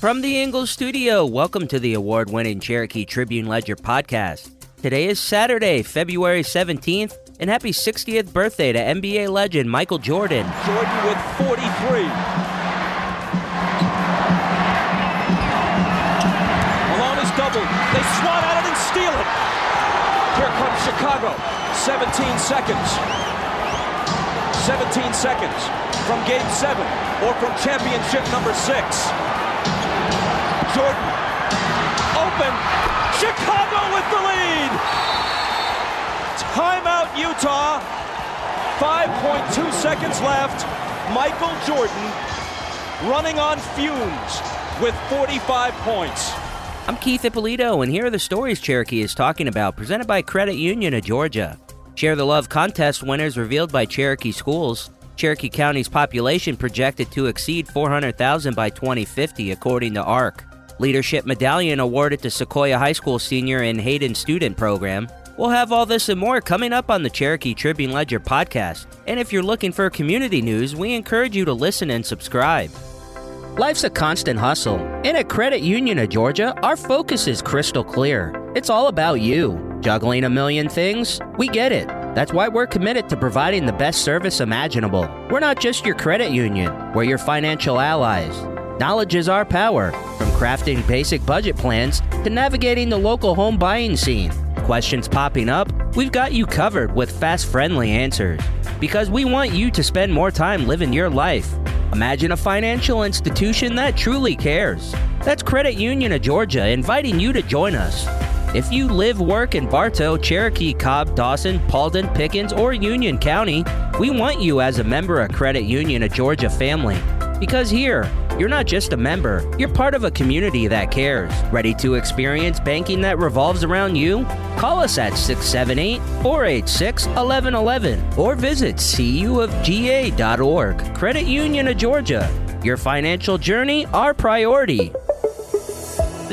From the Ingles studio, welcome to the award winning Cherokee Tribune Ledger podcast. Today is Saturday, February 17th, and happy 60th birthday to NBA legend Michael Jordan. Jordan with 43. Malone is doubled. They swat at it and steal it. Here comes Chicago. 17 seconds. 17 seconds from game seven or from championship number six. Jordan. Open. Chicago with the lead. Timeout, Utah. 5.2 seconds left. Michael Jordan running on fumes with 45 points. I'm Keith Ippolito, and here are the stories Cherokee is talking about, presented by Credit Union of Georgia. Share the Love contest winners revealed by Cherokee Schools. Cherokee County's population projected to exceed 400,000 by 2050, according to ARC. Leadership Medallion awarded to Sequoyah High School senior and Hayden student program. We'll have all this and more coming up on the Cherokee Tribune Ledger podcast. And if you're looking for community news, we encourage you to listen and subscribe. Life's a constant hustle, and at Credit Union of Georgia, our focus is crystal clear. It's all about you. Juggling a million things? We get it. That's why we're committed to providing the best service imaginable. We're not just your credit union, we're your financial allies. Knowledge is our power, from crafting basic budget plans to navigating the local home buying scene. Questions popping up? We've got you covered with fast, friendly answers. Because we want you to spend more time living your life. Imagine a financial institution that truly cares. That's Credit Union of Georgia inviting you to join us. If you live, work in Bartow, Cherokee, Cobb, Dawson, Paulding, Pickens, or Union County, we want you as a member of Credit Union of Georgia family. Because here, you're not just a member, you're part of a community that cares. Ready to experience banking that revolves around you? Call us at 678 486 1111 or visit cuofga.org. Credit Union of Georgia. Your financial journey, our priority.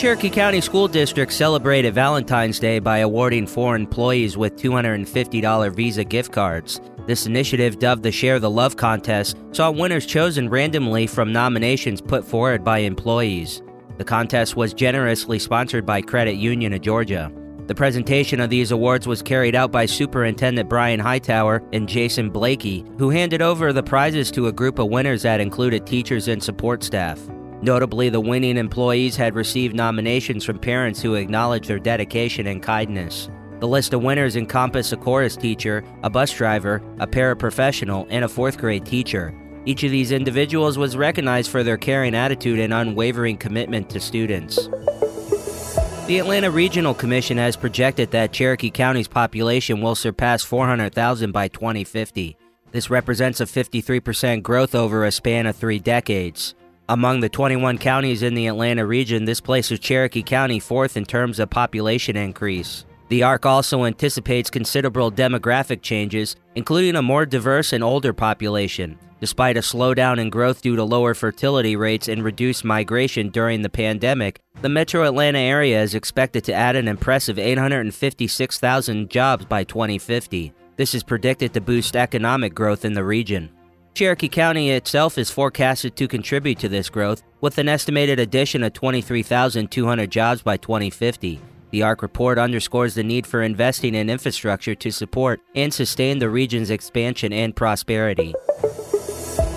Cherokee County School District celebrated Valentine's Day by awarding four employees with $250 Visa gift cards. This initiative, dubbed the Share the Love contest, saw winners chosen randomly from nominations put forward by employees. The contest was generously sponsored by Credit Union of Georgia. The presentation of these awards was carried out by Superintendent Brian Hightower and Jason Blakey, who handed over the prizes to a group of winners that included teachers and support staff. Notably, the winning employees had received nominations from parents who acknowledged their dedication and kindness. The list of winners encompassed a chorus teacher, a bus driver, a paraprofessional, and a fourth grade teacher. Each of these individuals was recognized for their caring attitude and unwavering commitment to students. The Atlanta Regional Commission has projected that Cherokee County's population will surpass 400,000 by 2050. This represents a 53% growth over a span of three decades. Among the 21 counties in the Atlanta region, this places Cherokee County fourth in terms of population increase. The ARC also anticipates considerable demographic changes, including a more diverse and older population. Despite a slowdown in growth due to lower fertility rates and reduced migration during the pandemic, the metro Atlanta area is expected to add an impressive 856,000 jobs by 2050. This is predicted to boost economic growth in the region. Cherokee County itself is forecasted to contribute to this growth with an estimated addition of 23,200 jobs by 2050. The ARC report underscores the need for investing in infrastructure to support and sustain the region's expansion and prosperity.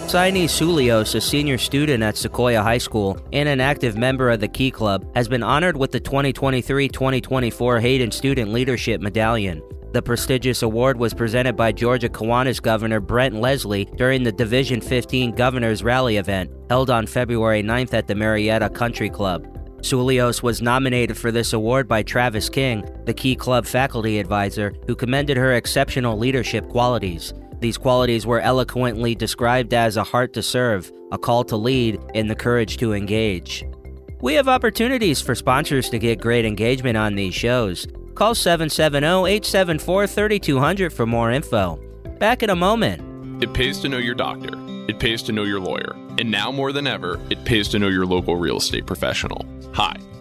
Syni Soulios, a senior student at Sequoyah High School and an active member of the Key Club, has been honored with the 2023 2024 Hayden Student Leadership Medallion. The prestigious award was presented by Georgia Kiwanis Governor Brent Leslie during the Division 15 Governors Rally event held on February 9th at the Marietta Country Club. Soulios was nominated for this award by Travis King, the Key Club faculty advisor, who commended her exceptional leadership qualities. These qualities were eloquently described as a heart to serve, a call to lead, and the courage to engage. We have opportunities for sponsors to get great engagement on these shows. Call 770 874 3200 for more info. Back in a moment. It pays to know your doctor. It pays to know your lawyer. And now more than ever, it pays to know your local real estate professional. Hi.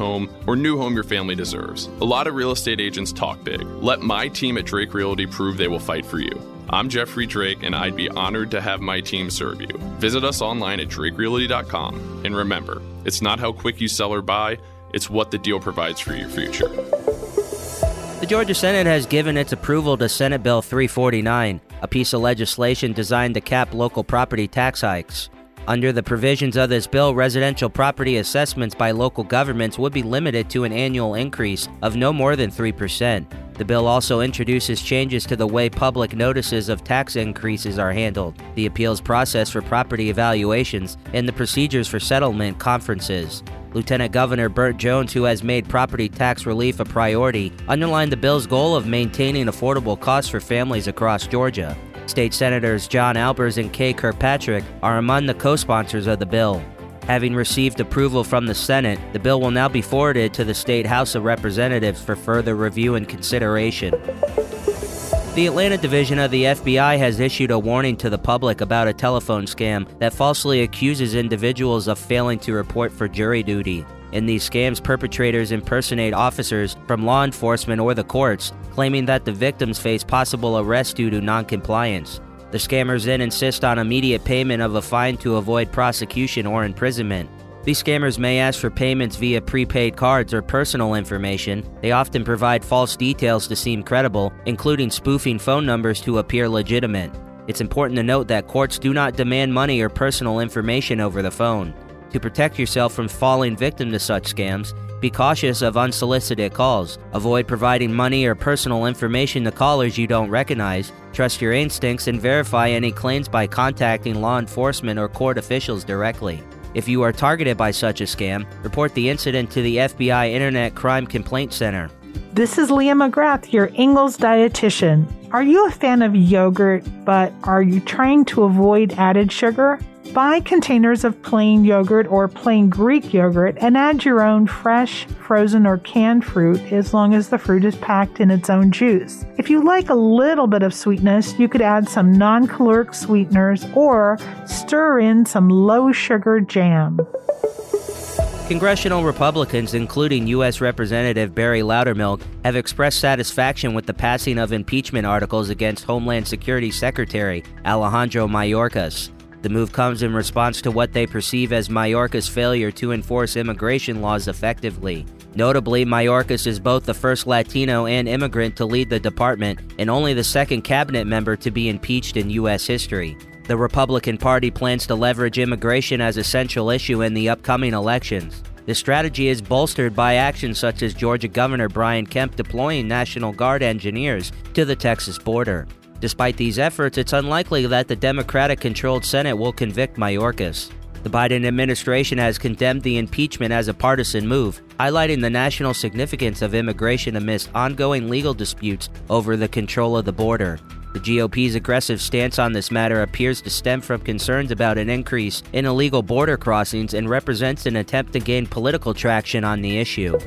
home, or new home your family deserves. A lot of real estate agents talk big. Let my team at Drake Realty prove they will fight for you. I'm Jeffrey Drake, and I'd be honored to have my team serve you. Visit us online at drakerealty.com. And remember, it's not how quick you sell or buy, it's what the deal provides for your future. The Georgia Senate has given its approval to Senate Bill 349, a piece of legislation designed to cap local property tax hikes. Under the provisions of this bill, residential property assessments by local governments would be limited to an annual increase of no more than 3%. The bill also introduces changes to the way public notices of tax increases are handled, the appeals process for property evaluations, and the procedures for settlement conferences. Lieutenant Governor Burt Jones, who has made property tax relief a priority, underlined the bill's goal of maintaining affordable costs for families across Georgia. State Senators John Albers and Kay Kirkpatrick are among the co sponsors of the bill. Having received approval from the Senate, the bill will now be forwarded to the State House of Representatives for further review and consideration. The Atlanta division of the FBI has issued a warning to the public about a telephone scam that falsely accuses individuals of failing to report for jury duty. In these scams, perpetrators impersonate officers from law enforcement or the courts, claiming that the victims face possible arrest due to noncompliance. The scammers then insist on immediate payment of a fine to avoid prosecution or imprisonment. These scammers may ask for payments via prepaid cards or personal information. They often provide false details to seem credible, including spoofing phone numbers to appear legitimate. It's important to note that courts do not demand money or personal information over the phone. To protect yourself from falling victim to such scams, be cautious of unsolicited calls. Avoid providing money or personal information to callers you don't recognize. Trust your instincts and verify any claims by contacting law enforcement or court officials directly. If you are targeted by such a scam, report the incident to the FBI Internet Crime Complaint Center. This is Leah McGrath, your Ingles dietitian. Are you a fan of yogurt, but are you trying to avoid added sugar? Buy containers of plain yogurt or plain Greek yogurt and add your own fresh, frozen, or canned fruit as long as the fruit is packed in its own juice. If you like a little bit of sweetness, you could add some non caloric sweeteners or stir in some low sugar jam. Congressional Republicans, including U.S. Representative Barry Loudermilk, have expressed satisfaction with the passing of impeachment articles against Homeland Security Secretary Alejandro Mayorkas. The move comes in response to what they perceive as Mayorkas' failure to enforce immigration laws effectively. Notably, Mayorkas is both the first Latino and immigrant to lead the department and only the second cabinet member to be impeached in U.S. history. The Republican Party plans to leverage immigration as a central issue in the upcoming elections. The strategy is bolstered by actions such as Georgia Governor Brian Kemp deploying National Guard engineers to the Texas border. Despite these efforts, it's unlikely that the Democratic controlled Senate will convict Mayorkas. The Biden administration has condemned the impeachment as a partisan move, highlighting the national significance of immigration amidst ongoing legal disputes over the control of the border. The GOP's aggressive stance on this matter appears to stem from concerns about an increase in illegal border crossings and represents an attempt to gain political traction on the issue.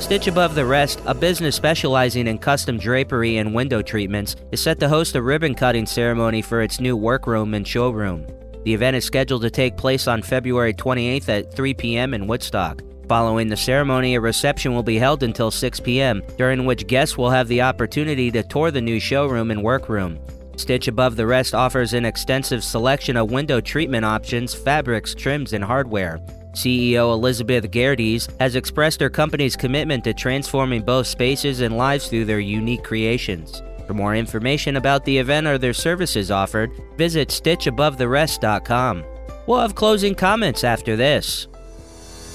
Stitch Above the Rest, a business specializing in custom drapery and window treatments, is set to host a ribbon cutting ceremony for its new workroom and showroom. The event is scheduled to take place on February 28th at 3 p.m. in Woodstock. Following the ceremony, a reception will be held until 6 p.m., during which guests will have the opportunity to tour the new showroom and workroom. Stitch Above the Rest offers an extensive selection of window treatment options, fabrics, trims, and hardware. CEO Elizabeth Gerdes has expressed her company's commitment to transforming both spaces and lives through their unique creations. For more information about the event or their services offered, visit StitchAboveTheRest.com. We'll have closing comments after this.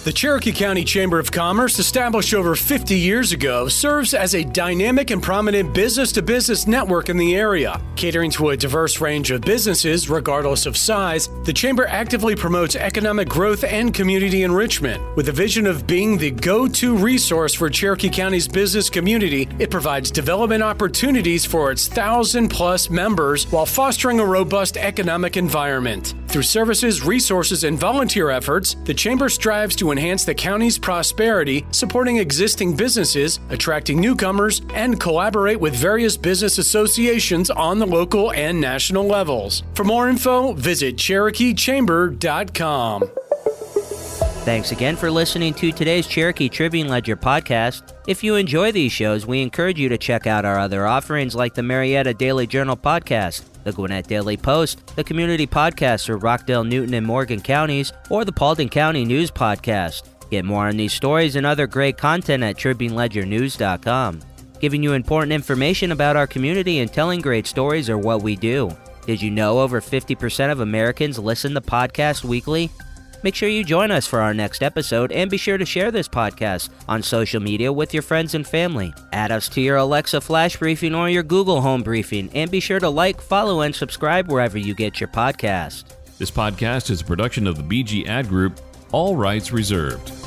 The Cherokee County Chamber of Commerce, established over 50 years ago, serves as a dynamic and prominent business to business network in the area. Catering to a diverse range of businesses, regardless of size, the Chamber actively promotes economic growth and community enrichment. With a vision of being the go to resource for Cherokee County's business community, it provides development opportunities for its thousand plus members while fostering a robust economic environment. Through services, resources, and volunteer efforts, the Chamber strives to enhance the county's prosperity, supporting existing businesses, attracting newcomers, and collaborate with various business associations on the local and national levels. For more info, visit CherokeeChamber.com. Thanks again for listening to today's Cherokee Tribune Ledger podcast. If you enjoy these shows, we encourage you to check out our other offerings like the Marietta Daily Journal podcast, the Gwinnett Daily Post, the Community Podcast for Rockdale, Newton, and Morgan counties, or the Paulding County News Podcast. Get more on these stories and other great content at TribuneLedgerNews.com. Giving you important information about our community and telling great stories are what we do. Did you know over 50% of Americans listen to podcasts weekly? Make sure you join us for our next episode and be sure to share this podcast on social media with your friends and family. Add us to your Alexa Flash Briefing or your Google Home Briefing and be sure to like, follow, and subscribe wherever you get your podcast. This podcast is a production of the BG Ad Group, all rights reserved.